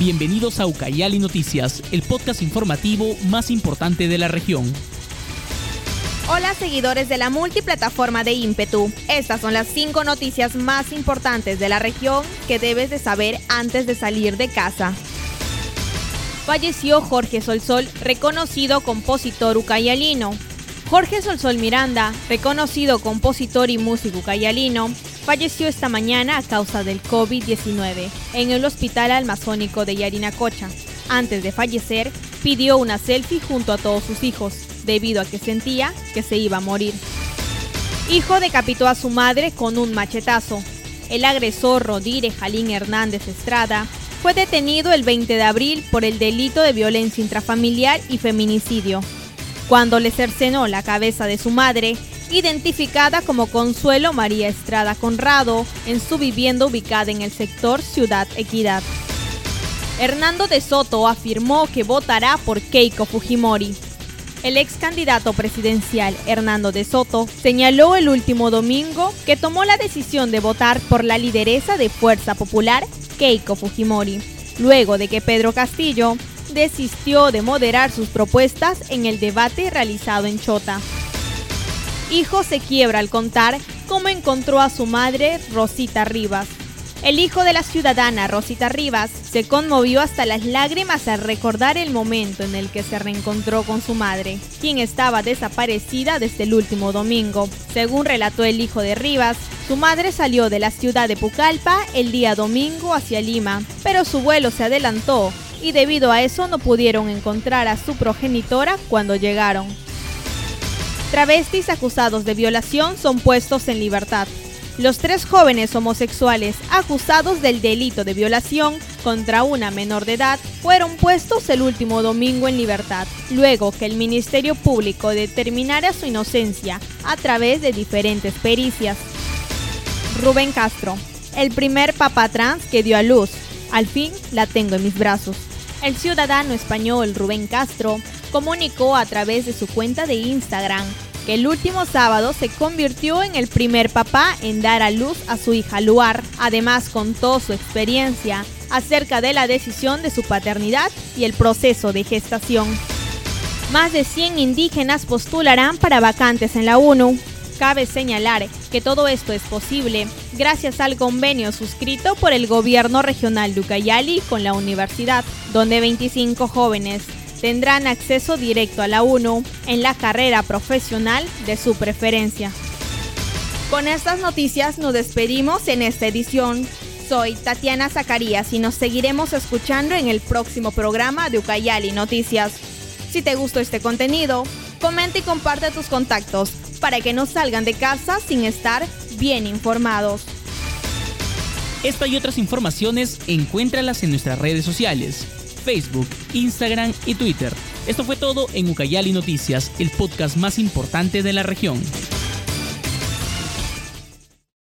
Bienvenidos a Ucayali Noticias, el podcast informativo más importante de la región. Hola seguidores de la multiplataforma de Ímpetu. Estas son las cinco noticias más importantes de la región que debes de saber antes de salir de casa. Falleció Jorge Solsol, reconocido compositor ucayalino. Jorge Solsol Miranda, reconocido compositor y músico ucayalino, falleció esta mañana a causa del COVID-19 en el Hospital Almazónico de Yarinacocha. Antes de fallecer, pidió una selfie junto a todos sus hijos debido a que sentía que se iba a morir. Hijo decapitó a su madre con un machetazo. El agresor Rodríguez Jalín Hernández Estrada fue detenido el 20 de abril por el delito de violencia intrafamiliar y feminicidio, cuando le cercenó la cabeza de su madre, identificada como Consuelo María Estrada Conrado, en su vivienda ubicada en el sector Ciudad Equidad. Hernando de Soto afirmó que votará por Keiko Fujimori. El ex candidato presidencial Hernando de Soto señaló el último domingo que tomó la decisión de votar por la lideresa de Fuerza Popular, Keiko Fujimori, luego de que Pedro Castillo desistió de moderar sus propuestas en el debate realizado en Chota. Hijo se quiebra al contar cómo encontró a su madre Rosita Rivas, el hijo de la ciudadana Rosita Rivas se conmovió hasta las lágrimas al recordar el momento en el que se reencontró con su madre, quien estaba desaparecida desde el último domingo. Según relató el hijo de Rivas, su madre salió de la ciudad de Pucallpa el día domingo hacia Lima, pero su vuelo se adelantó y debido a eso no pudieron encontrar a su progenitora cuando llegaron. Travestis acusados de violación son puestos en libertad. Los tres jóvenes homosexuales acusados del delito de violación contra una menor de edad fueron puestos el último domingo en libertad, luego que el Ministerio Público determinara su inocencia a través de diferentes pericias. Rubén Castro, el primer papá trans que dio a luz. Al fin la tengo en mis brazos. El ciudadano español Rubén Castro comunicó a través de su cuenta de Instagram que el último sábado se convirtió en el primer papá en dar a luz a su hija Luar. Además contó su experiencia acerca de la decisión de su paternidad y el proceso de gestación. Más de 100 indígenas postularán para vacantes en la ONU. Cabe señalar que todo esto es posible gracias al convenio suscrito por el gobierno regional de Ucayali con la universidad, donde 25 jóvenes tendrán acceso directo a la UNO en la carrera profesional de su preferencia. Con estas noticias nos despedimos en esta edición. Soy Tatiana Zacarías y nos seguiremos escuchando en el próximo programa de Ucayali Noticias. Si te gustó este contenido, comenta y comparte tus contactos para que no salgan de casa sin estar bien informados. Esta y otras informaciones encuéntralas en nuestras redes sociales Facebook, Instagram y Twitter. Esto fue todo en Ucayali Noticias, el podcast más importante de la región.